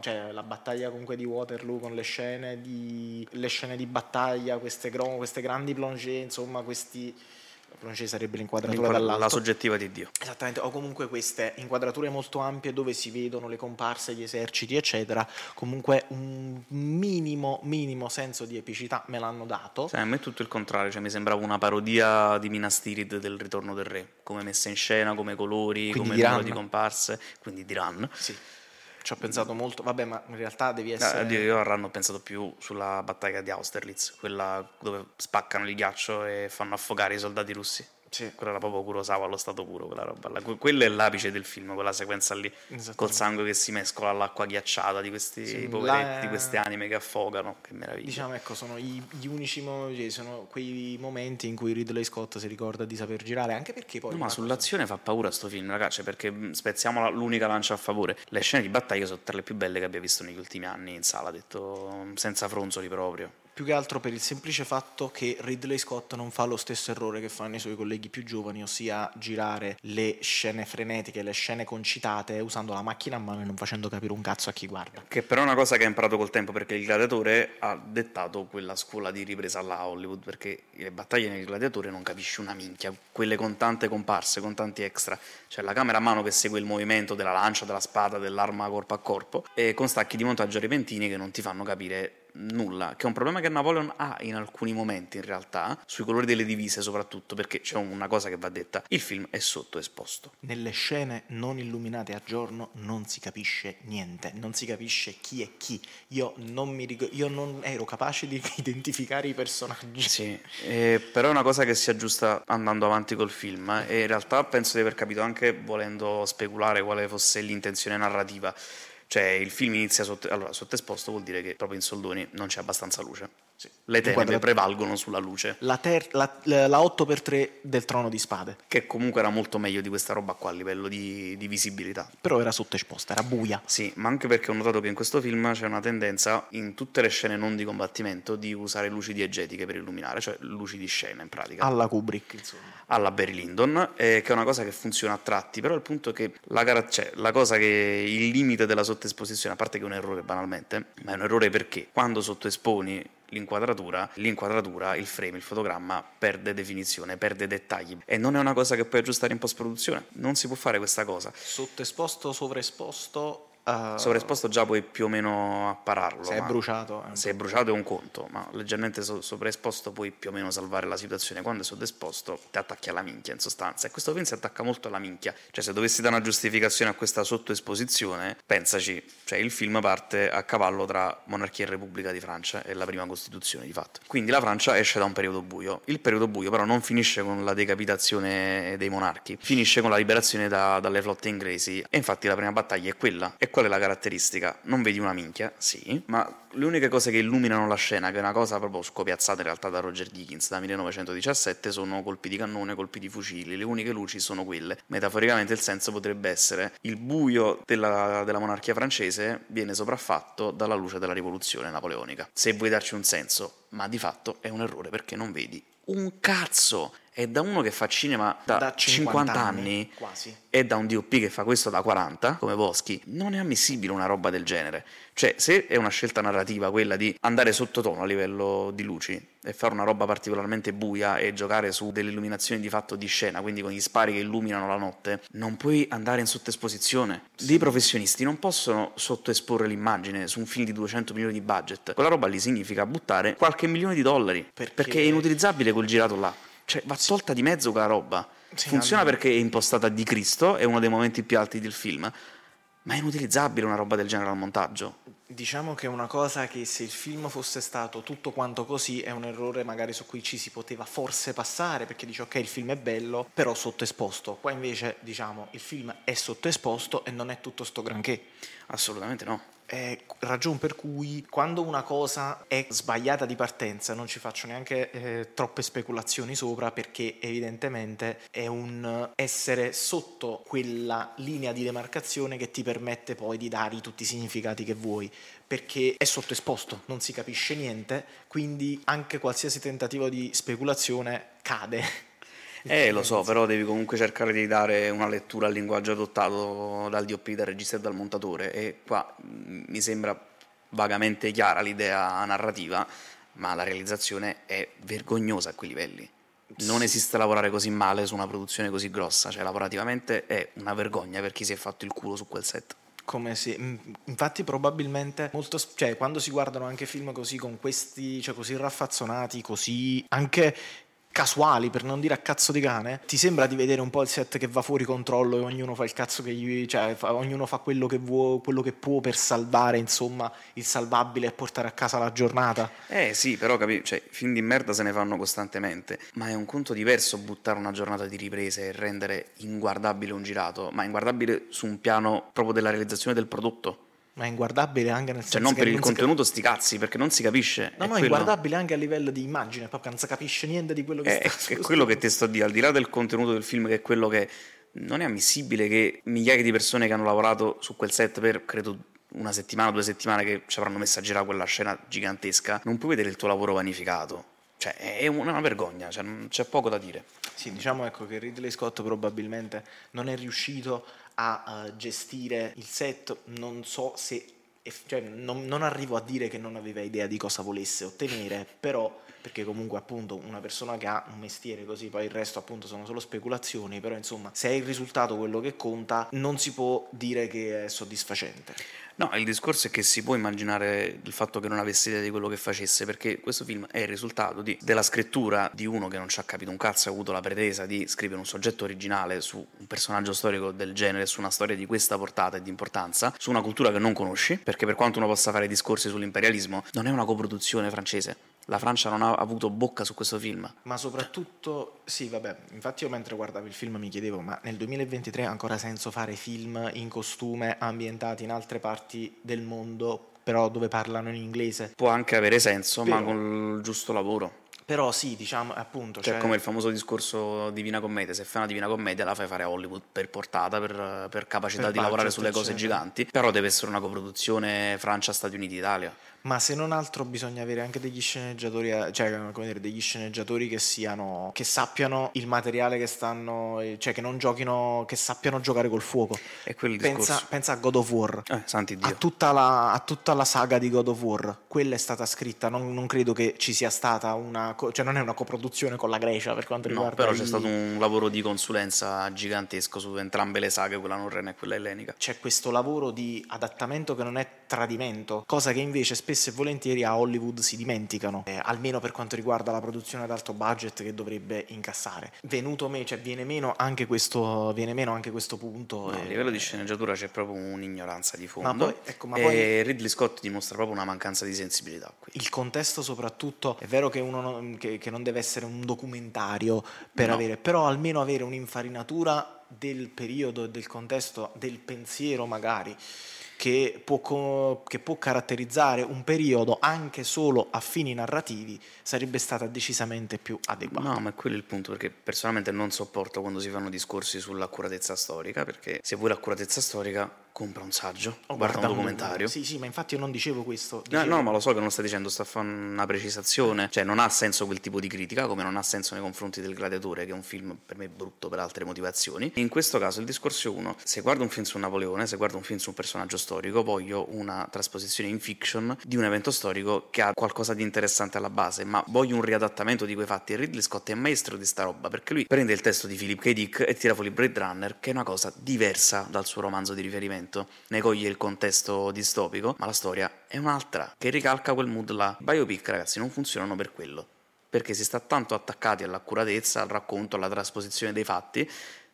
cioè la battaglia comunque di Waterloo con le scene di, le scene di battaglia, queste, queste grandi plongée, insomma, questi plongée sarebbe l'inquadratura L'inquadra- dall'alto. La soggettiva di Dio. Esattamente, o comunque queste inquadrature molto ampie dove si vedono le comparse, gli eserciti, eccetera. Comunque un minimo, minimo senso di epicità me l'hanno dato. Sì, a me è tutto il contrario, cioè mi sembrava una parodia di Minas Tirith del Ritorno del Re, come messa in scena, come colori, quindi come numero di comparse, quindi di run. Sì. Ci ho pensato molto, vabbè, ma in realtà devi essere. Eh, io a Run ho pensato più sulla battaglia di Austerlitz, quella dove spaccano il ghiaccio e fanno affogare i soldati russi. Sì. Quella era proprio Kurosawa allo stato puro, quella roba là. Quello è l'apice del film, quella sequenza lì, col sangue che si mescola all'acqua ghiacciata di questi sì, poveretti, la... di queste anime che affogano, che meraviglia. Diciamo, ecco, sono gli, gli unici momenti, sono quei momenti in cui Ridley Scott si ricorda di saper girare, anche perché poi... No, ma sull'azione cosa... fa paura sto film, ragazzi, perché spezziamo l'unica lancia a favore. Le scene di battaglia sono tra le più belle che abbia visto negli ultimi anni in sala, detto senza fronzoli proprio più che altro per il semplice fatto che Ridley Scott non fa lo stesso errore che fanno i suoi colleghi più giovani, ossia girare le scene frenetiche, le scene concitate usando la macchina a mano e non facendo capire un cazzo a chi guarda. Che però è una cosa che ha imparato col tempo perché il gladiatore ha dettato quella scuola di ripresa alla Hollywood perché le battaglie nel gladiatore non capisci una minchia, quelle con tante comparse, con tanti extra, cioè la camera a mano che segue il movimento della lancia, della spada, dell'arma corpo a corpo e con stacchi di montaggio repentini che non ti fanno capire nulla, che è un problema che Napoleon ha in alcuni momenti in realtà, sui colori delle divise soprattutto, perché c'è una cosa che va detta, il film è sottoesposto. Nelle scene non illuminate a giorno non si capisce niente, non si capisce chi è chi. Io non, mi ric- io non ero capace di identificare i personaggi. Sì, eh, però è una cosa che si aggiusta andando avanti col film eh, e in realtà penso di aver capito anche volendo speculare quale fosse l'intenzione narrativa cioè il film inizia sotto, allora, sottoesposto vuol dire che proprio in soldoni non c'è abbastanza luce. Sì. Le tenebre prevalgono sulla luce. La, ter- la, la 8x3 del trono di spade. Che comunque era molto meglio di questa roba qua a livello di, di visibilità. Però era sottoesposta, era buia. Sì, ma anche perché ho notato che in questo film c'è una tendenza, in tutte le scene non di combattimento, di usare luci diegetiche per illuminare, cioè luci di scena in pratica. Alla Kubrick, insomma. Alla Barry Lyndon, eh, che è una cosa che funziona a tratti, però il punto è che la, cioè, la cosa che il limite della sottoesposizione, a parte che è un errore banalmente, ma è un errore perché quando sottoesponi l'inquadratura, l'inquadratura, il frame, il fotogramma perde definizione, perde dettagli. E non è una cosa che puoi aggiustare in post produzione, non si può fare questa cosa. Sottoesposto, sovraesposto Uh, Sovraesposto già puoi più o meno appararlo. Se è bruciato. È se è bruciato è un conto, ma leggermente so- sovraesposto puoi più o meno salvare la situazione. Quando è sottoesposto ti attacchi alla minchia in sostanza. E questo film si attacca molto alla minchia. Cioè se dovessi dare una giustificazione a questa sottoesposizione, pensaci, cioè il film parte a cavallo tra monarchia e repubblica di Francia e la prima Costituzione di fatto. Quindi la Francia esce da un periodo buio. Il periodo buio però non finisce con la decapitazione dei monarchi, finisce con la liberazione da- dalle flotte inglesi. E infatti la prima battaglia è quella. E qual è la caratteristica? Non vedi una minchia, sì, ma le uniche cose che illuminano la scena, che è una cosa proprio scopiazzata in realtà da Roger Dickens da 1917, sono colpi di cannone, colpi di fucili. Le uniche luci sono quelle. Metaforicamente il senso potrebbe essere il buio della, della monarchia francese viene sopraffatto dalla luce della rivoluzione napoleonica. Se vuoi darci un senso, ma di fatto è un errore perché non vedi un cazzo è da uno che fa cinema da, da 50, 50 anni, quasi. e da un DOP che fa questo da 40, come Boschi, non è ammissibile una roba del genere. Cioè, se è una scelta narrativa quella di andare sottotono a livello di luci e fare una roba particolarmente buia e giocare su delle illuminazioni di fatto di scena, quindi con gli spari che illuminano la notte, non puoi andare in sottoesposizione. Dei professionisti non possono sottoesporre l'immagine su un film di 200 milioni di budget. Quella roba lì significa buttare qualche milione di dollari, perché, perché è inutilizzabile quel girato là. Cioè, va tolta di mezzo quella roba. Sì, Funziona perché è impostata di Cristo, è uno dei momenti più alti del film, ma è inutilizzabile una roba del genere al montaggio. Diciamo che è una cosa che se il film fosse stato tutto quanto così è un errore magari su cui ci si poteva forse passare perché dice ok il film è bello però sottoesposto, qua invece diciamo il film è sottoesposto e non è tutto sto granché. Assolutamente no. È ragione per cui quando una cosa è sbagliata di partenza non ci faccio neanche eh, troppe speculazioni sopra perché evidentemente è un essere sotto quella linea di demarcazione che ti permette poi di dare tutti i significati che vuoi perché è sottoesposto, non si capisce niente, quindi anche qualsiasi tentativo di speculazione cade eh, lo so, però devi comunque cercare di dare una lettura al linguaggio adottato dal DOP, dal regista e dal montatore e qua mm, mi sembra vagamente chiara l'idea narrativa, ma la realizzazione è vergognosa a quei livelli. Non esiste lavorare così male su una produzione così grossa, cioè lavorativamente è una vergogna per chi si è fatto il culo su quel set come se mm, infatti probabilmente molto cioè quando si guardano anche film così con questi cioè così raffazzonati così anche casuali, per non dire a cazzo di cane, ti sembra di vedere un po' il set che va fuori controllo e ognuno fa il cazzo che gli. cioè fa, ognuno fa quello che, vuo, quello che può per salvare, insomma, il salvabile e portare a casa la giornata. Eh sì, però capi, cioè, film di merda se ne fanno costantemente, ma è un conto diverso buttare una giornata di riprese e rendere inguardabile un girato, ma inguardabile su un piano proprio della realizzazione del prodotto ma è inguardabile anche nel cioè, senso cioè non per il contenuto si... sti cazzi perché non si capisce no no è inguardabile anche a livello di immagine proprio non si capisce niente di quello che è, sta è quello che ti sto a dire al di là del contenuto del film che è quello che non è ammissibile che migliaia di persone che hanno lavorato su quel set per credo una settimana due settimane che ci avranno messo a girare quella scena gigantesca non puoi vedere il tuo lavoro vanificato. Cioè è una vergogna cioè, c'è poco da dire. Sì diciamo ecco che Ridley Scott probabilmente non è riuscito a uh, gestire il set non so se cioè, non, non, arrivo a dire che non aveva idea di cosa volesse ottenere, però perché comunque appunto una persona che ha un mestiere così, poi il resto appunto sono solo speculazioni, però insomma se è il risultato quello che conta, non si può dire che è soddisfacente. No, il discorso è che si può immaginare il fatto che non avesse idea di quello che facesse, perché questo film è il risultato di, della scrittura di uno che non ci ha capito un cazzo, ha avuto la pretesa di scrivere un soggetto originale su un personaggio storico del genere, su una storia di questa portata e di importanza, su una cultura che non conosci, perché per quanto uno possa fare discorsi sull'imperialismo, non è una coproduzione francese, la Francia non ha avuto bocca su questo film. Ma soprattutto, sì, vabbè, infatti io mentre guardavo il film mi chiedevo, ma nel 2023 ha ancora senso fare film in costume ambientati in altre parti del mondo, però dove parlano in inglese? Può anche avere senso, però, ma con il giusto lavoro. Però sì, diciamo, appunto... Cioè, cioè, come il famoso discorso Divina Commedia, se fai una Divina Commedia la fai fare a Hollywood per portata, per, per capacità per di lavorare sulle cose giganti, però deve essere una coproduzione Francia-Stati Uniti-Italia ma se non altro bisogna avere anche degli sceneggiatori, eh, cioè come dire, degli sceneggiatori che siano, che sappiano il materiale che stanno, cioè che non giochino, che sappiano giocare col fuoco. E quel pensa, pensa, a God of War, eh. A, tutta la, a tutta la saga di God of War, quella è stata scritta, non, non, credo che ci sia stata una, cioè non è una coproduzione con la Grecia per quanto riguarda... No, però c'è stato un lavoro di consulenza gigantesco su entrambe le saghe, quella norrena e quella ellenica. C'è questo lavoro di adattamento che non è tradimento, cosa che invece spesso e volentieri a Hollywood si dimenticano, eh, almeno per quanto riguarda la produzione ad alto budget che dovrebbe incassare. Venuto me, cioè viene meno anche questo, viene meno anche questo punto. No, e... A livello di sceneggiatura c'è proprio un'ignoranza di fondo. Ma poi, ecco, ma poi... e Ridley Scott dimostra proprio una mancanza di sensibilità qui. Il contesto soprattutto, è vero che, uno non, che, che non deve essere un documentario per no. avere, però almeno avere un'infarinatura del periodo e del contesto, del pensiero magari che può, che può, caratterizzare un periodo anche solo a fini narrativi sarebbe stata decisamente più adeguata. No, ma è quello il punto, perché personalmente non sopporto quando si fanno discorsi sull'accuratezza storica, perché se vuoi l'accuratezza storica compra un saggio, oh, guarda, guarda un documentario. Sì, sì, ma infatti io non dicevo questo. Dicevo... No, no, ma lo so che non sta dicendo, sta a fare una precisazione. Cioè, non ha senso quel tipo di critica, come non ha senso nei confronti del Gladiatore, che è un film per me brutto per altre motivazioni. In questo caso il discorso è uno: se guardo un film su Napoleone, se guardo un film su un personaggio storico, voglio una trasposizione in fiction di un evento storico che ha qualcosa di interessante alla base, ma voglio un riadattamento di quei fatti. E Ridley Scott è maestro di sta roba, perché lui prende il testo di Philip K. Dick e tira fuori Blade Runner, che è una cosa diversa dal suo romanzo di riferimento ne coglie il contesto distopico, ma la storia è un'altra, che ricalca quel mood là. Biopic, ragazzi, non funzionano per quello, perché si sta tanto attaccati all'accuratezza, al racconto, alla trasposizione dei fatti,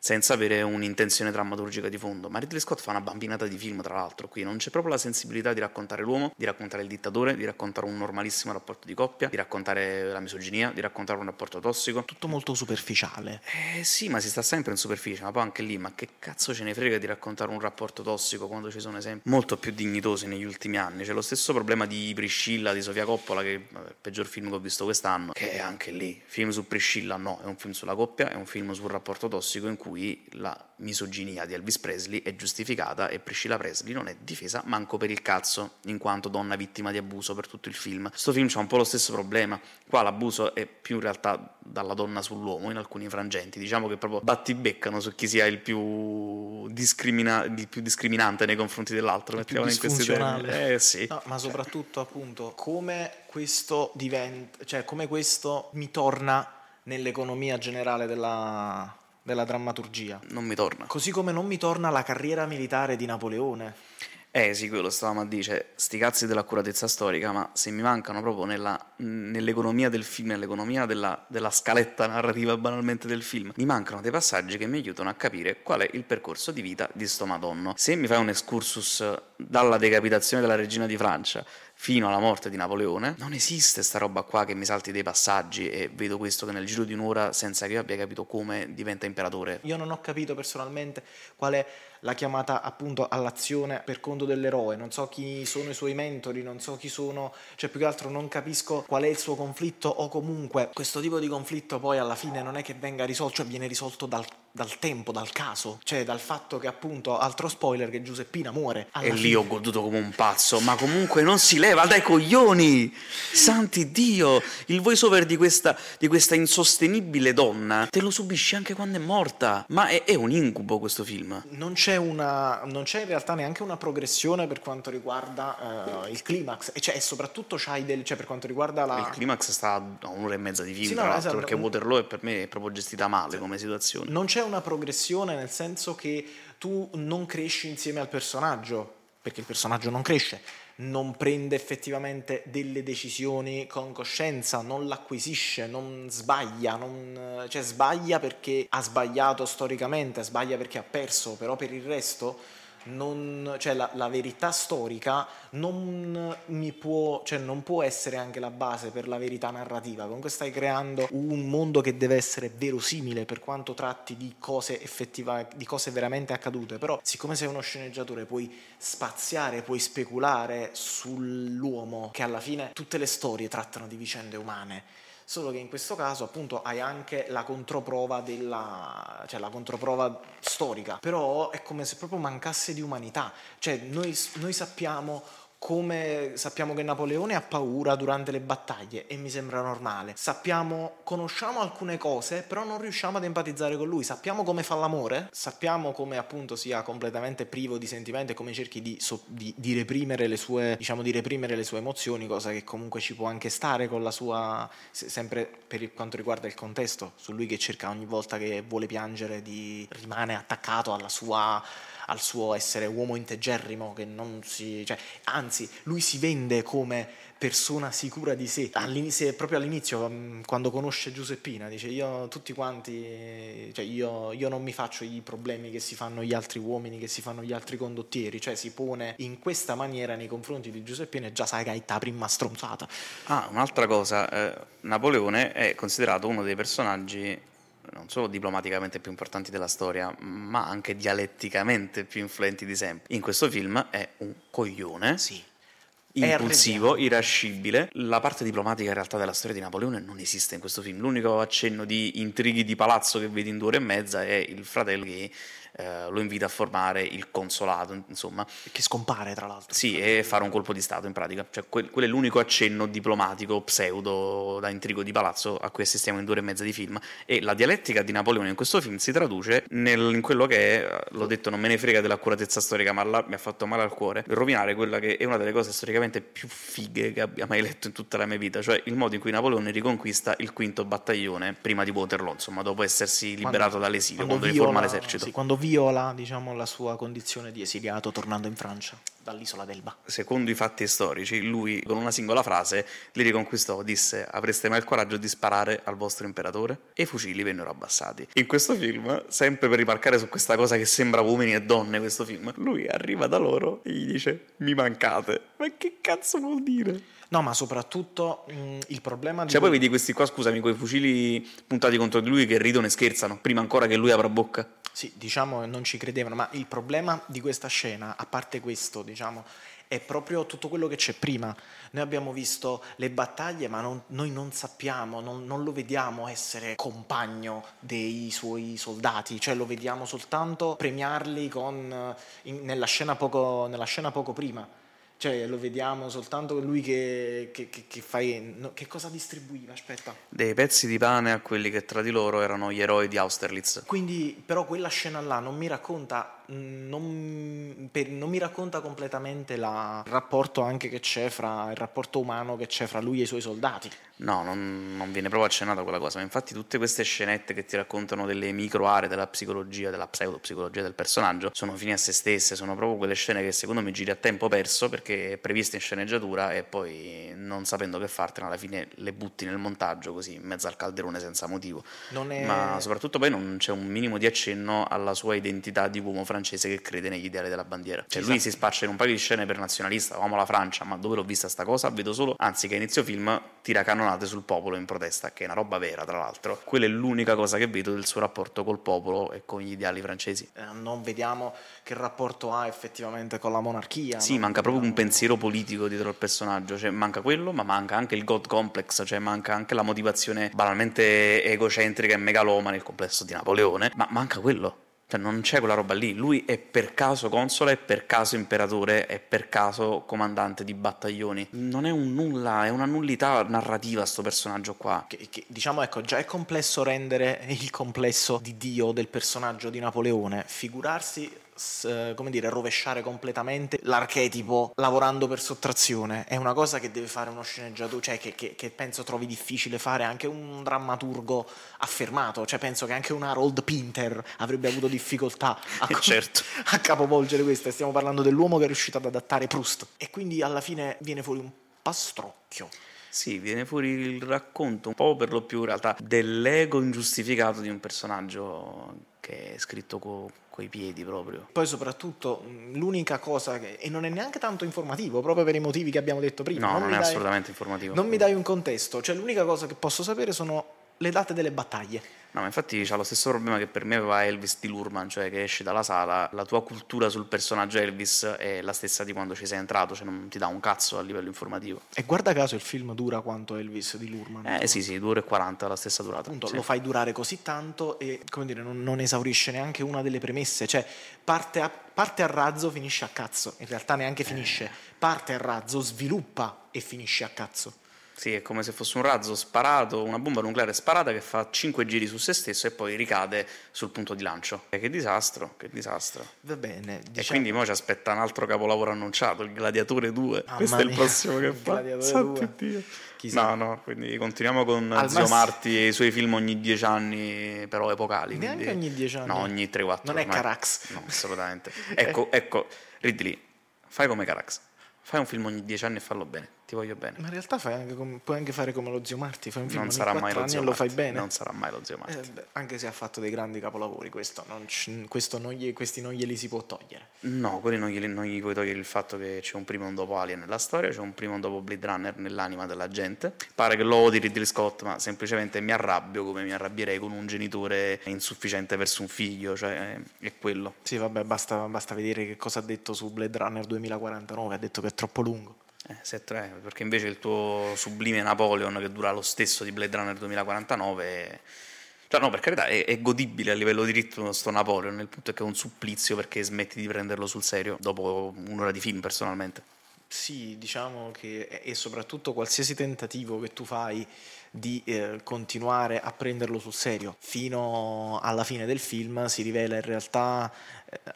senza avere un'intenzione drammaturgica di fondo. Ma Ridley Scott fa una bambinata di film, tra l'altro, qui non c'è proprio la sensibilità di raccontare l'uomo, di raccontare il dittatore, di raccontare un normalissimo rapporto di coppia, di raccontare la misoginia, di raccontare un rapporto tossico. Tutto molto superficiale. Eh sì, ma si sta sempre in superficie, ma poi anche lì, ma che cazzo ce ne frega di raccontare un rapporto tossico quando ci sono esempi molto più dignitosi negli ultimi anni? C'è lo stesso problema di Priscilla, di Sofia Coppola, che è il peggior film che ho visto quest'anno, che è anche lì, film su Priscilla no, è un film sulla coppia, è un film sul rapporto tossico in cui la misoginia di Elvis Presley è giustificata e Priscilla Presley non è difesa manco per il cazzo, in quanto donna vittima di abuso per tutto il film. Sto film c'ha un po' lo stesso problema, qua l'abuso è più in realtà dalla donna sull'uomo in alcuni frangenti, diciamo che proprio battibeccano su chi sia il più, discrimina- il più discriminante nei confronti dell'altro, mettiamola in questi termini. Eh sì. No, ma soprattutto appunto come questo diventa, cioè come questo mi torna nell'economia generale della, della drammaturgia. Non mi torna. Così come non mi torna la carriera militare di Napoleone. Eh sì, quello stavamo a dire, sti cazzi dell'accuratezza storica, ma se mi mancano proprio nella- nell'economia del film, nell'economia della, della scaletta narrativa banalmente del film, mi mancano dei passaggi che mi aiutano a capire qual è il percorso di vita di sto Madonno. Se mi fai un excursus dalla decapitazione della regina di Francia fino alla morte di Napoleone, non esiste sta roba qua che mi salti dei passaggi e vedo questo che nel giro di un'ora, senza che io abbia capito come diventa imperatore, Io non ho capito personalmente qual è la chiamata appunto all'azione per conto dell'eroe, non so chi sono i suoi mentori, non so chi sono, cioè più che altro non capisco qual è il suo conflitto o comunque questo tipo di conflitto poi alla fine non è che venga risolto, cioè viene risolto dal, dal tempo, dal caso, cioè dal fatto che appunto, altro spoiler, che Giuseppina muore. E lì fine. ho goduto come un pazzo, ma comunque non si leva dai coglioni! Santi Dio! Il voice over di questa, di questa insostenibile donna te lo subisci anche quando è morta. Ma è, è un incubo questo film. Non c'è, una, non c'è in realtà neanche una progressione per quanto riguarda eh, il climax, e, cioè, e soprattutto c'hai del, cioè, per quanto riguarda la... Il climax sta a un'ora e mezza di film, Sì, no, tra l'altro, esatto. perché Waterloo è per me è proprio gestita male come situazione. Non c'è una progressione nel senso che tu non cresci insieme al personaggio, perché il personaggio non cresce, non prende effettivamente delle decisioni con coscienza, non l'acquisisce, non sbaglia, non- cioè sbaglia perché ha sbagliato storicamente, sbaglia perché ha perso, però per il resto non- cioè la, la verità storica non può, cioè non può essere anche la base per la verità narrativa. Comunque stai creando un mondo che deve essere verosimile per quanto tratti di cose effettiva, di cose veramente accadute. Però, siccome sei uno sceneggiatore, puoi spaziare, puoi speculare sull'uomo, che alla fine tutte le storie trattano di vicende umane. Solo che in questo caso appunto hai anche la controprova della cioè la controprova storica, però è come se proprio mancasse di umanità. Cioè noi, noi sappiamo come sappiamo che Napoleone ha paura durante le battaglie e mi sembra normale. Sappiamo, conosciamo alcune cose, però non riusciamo ad empatizzare con lui. Sappiamo come fa l'amore, sappiamo come appunto sia completamente privo di sentimenti e come cerchi di, so- di- di reprimere le sue, diciamo, di reprimere le sue emozioni, cosa che comunque ci può anche stare con la sua, se- sempre per quanto riguarda il contesto, su lui che cerca ogni volta che vuole piangere di rimane attaccato alla sua al suo essere uomo integerrimo che non si cioè, anzi lui si vende come persona sicura di sé. All'inizio, proprio all'inizio mm, quando conosce Giuseppina dice io tutti quanti cioè io, io non mi faccio i problemi che si fanno gli altri uomini che si fanno gli altri condottieri. Cioè si pone in questa maniera nei confronti di Giuseppina e già sai che hai la prima stronzata. Ah, un'altra cosa, eh, Napoleone è considerato uno dei personaggi non solo diplomaticamente più importanti della storia, ma anche dialetticamente più influenti di sempre. In questo film è un coglione, sì impulsivo, irascibile. La parte diplomatica in realtà della storia di Napoleone non esiste in questo film. L'unico accenno di intrighi di palazzo che vedi in due ore e mezza è il fratello che eh, lo invita a formare il consolato, insomma. che scompare tra l'altro Sì, e fare un colpo di Stato in pratica. Cioè, quel- quello è l'unico accenno diplomatico, pseudo, da intrigo di palazzo a cui assistiamo in due ore e mezza di film. E la dialettica di Napoleone in questo film si traduce nel- in quello che è, l'ho detto, non me ne frega dell'accuratezza storica, ma là mi ha fatto male al cuore, rovinare quella che è una delle cose storicamente più fighe che abbia mai letto in tutta la mia vita, cioè il modo in cui Napoleone riconquista il quinto battaglione prima di Waterloo, insomma, dopo essersi liberato dall'esilio, quando, riforma viola- l'esercito. sì, quando viola diciamo, la sua condizione di esiliato tornando in Francia dall'isola d'Elba. Secondo i fatti storici, lui con una singola frase li riconquistò, disse avreste mai il coraggio di sparare al vostro imperatore? E i fucili vennero abbassati. In questo film, sempre per rimarcare su questa cosa che sembra uomini e donne questo film, lui arriva da loro e gli dice mi mancate. Ma che cazzo vuol dire? No, ma soprattutto mh, il problema di... Cioè poi vedi questi qua, scusami, quei fucili puntati contro di lui che ridono e scherzano, prima ancora che lui apra bocca. Sì, diciamo non ci credevano, ma il problema di questa scena, a parte questo, diciamo, è proprio tutto quello che c'è prima. Noi abbiamo visto le battaglie, ma non, noi non sappiamo, non, non, lo vediamo essere compagno dei suoi soldati, cioè lo vediamo soltanto premiarli con, in, nella, scena poco, nella scena poco prima cioè lo vediamo soltanto lui che, che, che, che fa... No, che cosa distribuiva? Aspetta. Dei pezzi di pane a quelli che tra di loro erano gli eroi di Austerlitz. Quindi però quella scena là non mi racconta, non, per, non mi racconta completamente la, il rapporto anche che c'è fra, il rapporto umano che c'è fra lui e i suoi soldati. No, non, non, viene proprio accennata quella cosa, ma infatti tutte queste scenette che ti raccontano delle micro aree della psicologia, della pseudopsicologia del personaggio, sono fine a se stesse, sono proprio quelle scene che secondo me giri a tempo perso perché è prevista in sceneggiatura e poi non sapendo che fartene alla fine le butti nel montaggio così in mezzo al calderone senza motivo. È... Ma soprattutto poi non c'è un minimo di accenno alla sua identità di uomo francese che crede negli ideali della bandiera. Cioè esatto. lui si spaccia in un paio di scene per nazionalista, amo la Francia, ma dove l'ho vista sta cosa? Vedo solo, anzi che inizio film tira cannonate sul popolo in protesta, che è una roba vera tra l'altro. Quella è l'unica cosa che vedo del suo rapporto col popolo e con gli ideali francesi. Eh, non vediamo che rapporto ha effettivamente con la monarchia. Sì, manca proprio un pensiero politico dietro al personaggio, cioè manca quello, ma manca anche il God complex, cioè manca anche la motivazione banalmente egocentrica e megaloma nel complesso di Napoleone, ma manca quello. Cioè non c'è quella roba lì, lui è per caso console, è per caso imperatore, è per caso comandante di battaglioni. Non è un nulla, è una nullità narrativa sto personaggio qua. Che, che, diciamo ecco, già è complesso rendere il complesso di Dio del personaggio di Napoleone, figurarsi come dire, rovesciare completamente l'archetipo lavorando per sottrazione. È una cosa che deve fare uno sceneggiatore, cioè che, che, che, penso trovi difficile fare anche un drammaturgo affermato. Cioè penso che anche un Harold Pinter avrebbe avuto difficoltà a, certo. a capovolgere questo. Stiamo parlando dell'uomo che è riuscito ad adattare Proust. E quindi alla fine viene fuori un pastrocchio. Sì, viene fuori il racconto, un po' per lo più in realtà, dell'ego ingiustificato di un personaggio che è scritto con coi piedi proprio. Poi soprattutto l'unica cosa che... e non è neanche tanto informativo, proprio per i motivi che abbiamo detto prima. No, non, non è dai, assolutamente informativo. Non mi dai un contesto, cioè l'unica cosa che posso sapere sono le date delle battaglie. No, ma infatti c'ha lo stesso problema che per me aveva Elvis di Lurman, cioè che esci dalla sala, la tua cultura sul personaggio Elvis è la stessa di quando ci sei entrato, cioè non ti dà un cazzo a livello informativo. E guarda caso il film dura quanto Elvis di Lurman. Eh sì, sì, dura e 40, la stessa durata. Appunto, sì. lo fai durare così tanto e, come dire, non, non esaurisce neanche una delle premesse, cioè parte a, parte a razzo, finisce a cazzo, in realtà neanche finisce, parte a razzo, sviluppa e finisce a cazzo. Sì, è come se fosse un razzo sparato, una bomba nucleare sparata che fa 5 giri su se stesso e poi ricade sul punto di lancio. E che disastro, che disastro. Va bene. Diciamo... E quindi ora ci aspetta un altro capolavoro annunciato, il Gladiatore 2. Mamma Questo mia. è il prossimo che fa. Gladiatore 2. No, no, quindi continuiamo con Al Zio mass... Marti e i suoi film ogni 10 anni, però epocali. Neanche quindi... ogni 10 anni. No, ogni 3-4. Non è Carax. No, assolutamente. ecco, ecco, Ridley, fai come Carax. Fai un film ogni 10 anni e fallo bene ti voglio bene. Ma in realtà anche puoi anche fare come lo zio Marti, fai un film non sarà mai lo zio Marti. lo fai bene. Non sarà mai lo zio Marti. Eh, beh, anche se ha fatto dei grandi capolavori, questo non, questo non gli, questi non glieli si può togliere. No, quelli non, non gli puoi togliere il fatto che c'è un primo e un dopo Alien nella storia, c'è un primo e un dopo Blade Runner nell'anima della gente. Pare che lo odi Ridley Scott, ma semplicemente mi arrabbio come mi arrabbierei con un genitore insufficiente verso un figlio, cioè è quello. Sì, vabbè, basta, basta vedere che cosa ha detto su Blade Runner 2049, ha detto che è troppo lungo. Eh, 7 perché invece il tuo sublime Napoleon che dura lo stesso di Blade Runner 2049 cioè no per carità è, è godibile a livello di ritmo sto Napoleon il punto è che è un supplizio perché smetti di prenderlo sul serio dopo un'ora di film personalmente. Sì, diciamo che e soprattutto qualsiasi tentativo che tu fai di eh, continuare a prenderlo sul serio fino alla fine del film si rivela in realtà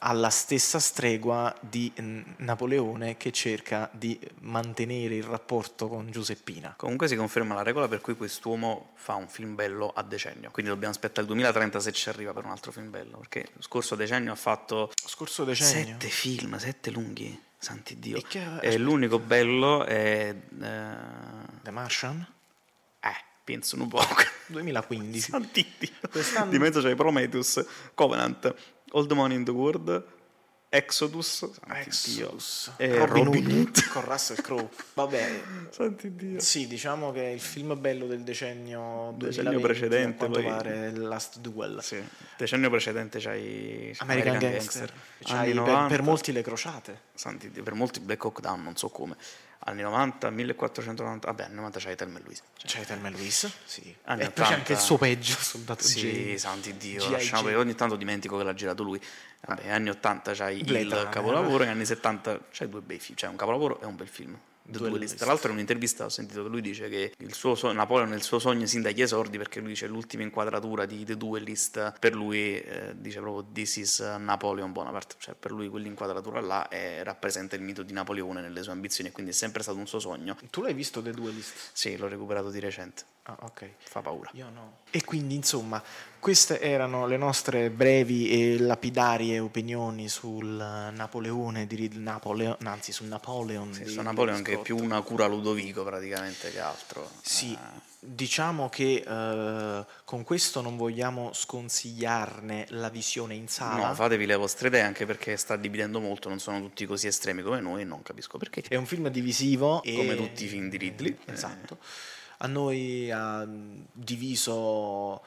alla stessa stregua di Napoleone che cerca di mantenere il rapporto con Giuseppina. Comunque si conferma la regola per cui quest'uomo fa un film bello a decennio, quindi dobbiamo aspettare il 2030 se ci arriva per un altro film bello, perché lo scorso decennio ha fatto scorso decennio. sette film, sette lunghi, santi Dio. E che- E l'unico bello è... eh, The Martian eh, penso un poco. 2015. Santi Dio. Quest'anno- Di mezzo c'è Prometheus, Covenant, All the Money in the World, Exodus, Exodus. Dio. E Robin, Robin Hood con Russell Crowe. Vabbè, Santi Dio. sì, diciamo che il film bello del decennio, Decennio 2020, precedente, a quanto poi- pare è Last Duel. Sì. Decennio precedente c'hai American, Gangster, C'hai Anni per, 90, per molti le crociate. santi Dio, per molti Black Hawk Down, non so come. Anni 90, 1490, vabbè, anni 90 c'hai Thelma e Louise. C'è Thelma Louise, sì. Anni e poi c'è 80. anche il suo peggio, Soldato Sì, Jane. santi Dio, G.I. lasciamo perché ogni tanto dimentico che l'ha girato lui. Vabbè, anni 80 c'hai Blade il Runner. capolavoro, e anni 70 c'hai due bei film, c'è un capolavoro e un bel film. Duelist. Tra l'altro in un'intervista ho sentito che lui dice che il suo so- Napoleon è il suo sogno sin dagli esordi perché lui dice l'ultima inquadratura di The Duelist per lui eh, dice proprio This is Napoleon Bonaparte, cioè per lui quell'inquadratura là è- rappresenta il mito di Napoleone nelle sue ambizioni e quindi è sempre stato un suo sogno. Tu l'hai visto The Duelist? Sì, l'ho recuperato di recente, Ah, ok. fa paura. Io no. E quindi, insomma, queste erano le nostre brevi e lapidarie opinioni sul Napoleone di Rid- Napoleon, anzi sul Napoleon Sì, su Napoleon che è più una cura Ludovico praticamente che altro. Sì, Eh, diciamo che eh, con questo non vogliamo sconsigliarne la visione in sala. No, fatevi le vostre idee anche perché sta dividendo molto, non sono tutti così estremi come noi e non capisco perché. È un film divisivo. e- Come tutti i film di Ridley. Esatto. A noi ha diviso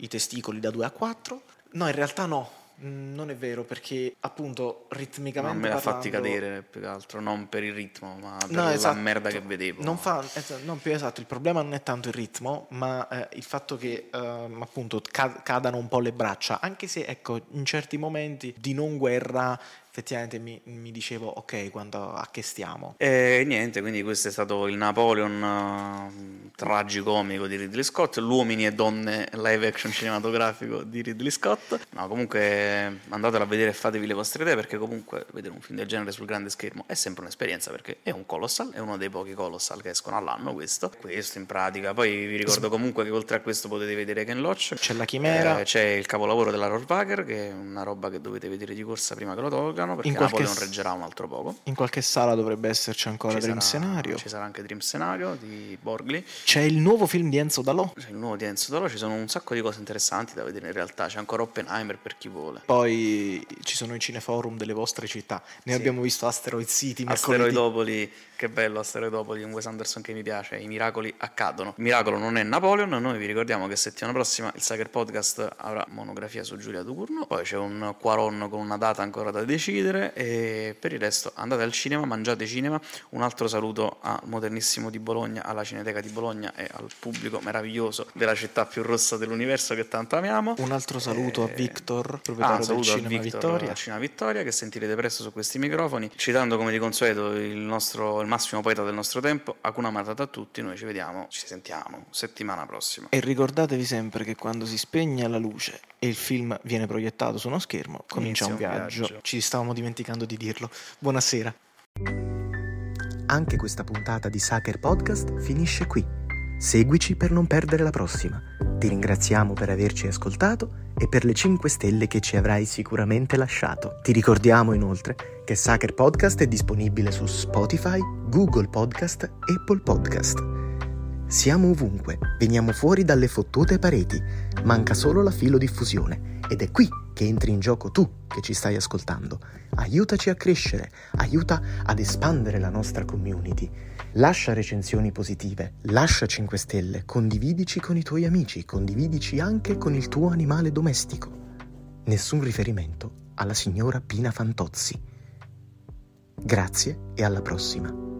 i testicoli da 2 a 4. No, in realtà no, mh, non è vero perché appunto Non ritmicamente me l'ha fatti parlando- cadere più che altro, non per il ritmo, ma per No, la esatto. merda che vedevo. Non fa, non più esatto, il problema non è tanto il ritmo, ma eh, il fatto che ehm, appunto ca- cadano un po' le braccia, anche se ecco, in certi momenti di non guerra effettivamente mi, mi dicevo ok, quando, a che stiamo? E niente, quindi questo è stato il Napoleon eh, tragicomico di Ridley Scott, l'uomini e donne live action cinematografico di Ridley Scott. No, comunque andatelo a vedere e fatevi le vostre idee perché comunque vedere un film del genere sul grande schermo è sempre un'esperienza perché è un colossal, è uno dei pochi colossal che escono all'anno questo. Questo in pratica, poi vi ricordo comunque che oltre a questo potete vedere Ken Loach. C'è la chimera. Eh, c'è il capolavoro della Rohrwacher che è una roba che dovete vedere di corsa prima che lo tolgano perché In qualche Napoleon s- reggerà un altro poco. In qualche sala dovrebbe esserci ancora Ci Dream sarà- Scenario. Ci sarà anche Dream Scenario di Borgli. C'è il nuovo film di Enzo Dalò. C'è il nuovo di Enzo Doro, ci sono un sacco di cose interessanti da vedere in realtà. C'è ancora Oppenheimer per chi vuole. Poi ci sono i cineforum delle vostre città. Ne Sì. abbiamo visto Asteroid City mercoledì. Asteroidopoli, che bello Asteroidopoli, un Wes Anderson che mi piace, i miracoli accadono. Il miracolo non è Napoleon, noi vi ricordiamo che settimana prossima il Sager Podcast avrà monografia su Giulia Ducurno, poi c'è un Quaron con una data ancora da decidere e per il resto andate al cinema, mangiate cinema. Un altro saluto al Modernissimo di Bologna, alla Cineteca di Bologna e al pubblico meraviglioso della città più rossa dell'universo che tanto amiamo. Un altro saluto a Eh, Victor, Ah, proprietario del saluto al Cinema Victor, Vittoria. Cinema Vittoria, che sentirete presto su questi microfoni, citando come di consueto il, nostro, il massimo poeta del nostro tempo, Hakuna Matata a tutti, noi ci vediamo, ci sentiamo settimana prossima. E ricordatevi sempre che quando si spegne la luce e il film viene proiettato su uno schermo, comincia Inizia un un viaggio. viaggio. Ci stavamo dimenticando di dirlo. Buonasera. Anche questa puntata di Saker Podcast finisce qui. Seguici per non perdere la prossima. Ti ringraziamo per averci ascoltato e per le 5 stelle che ci avrai sicuramente lasciato. Ti ricordiamo inoltre che Saker Podcast è disponibile su Spotify, Google Podcast, Apple Podcast. Siamo ovunque, veniamo fuori dalle fottute pareti, manca solo la filodiffusione ed è qui che entri in gioco tu che ci stai ascoltando. Aiutaci a crescere, aiuta ad espandere la nostra community. Lascia recensioni positive, lascia 5 stelle, condividici con i tuoi amici, condividici anche con il tuo animale domestico. Nessun riferimento alla signora Pina Fantozzi. Grazie e alla prossima.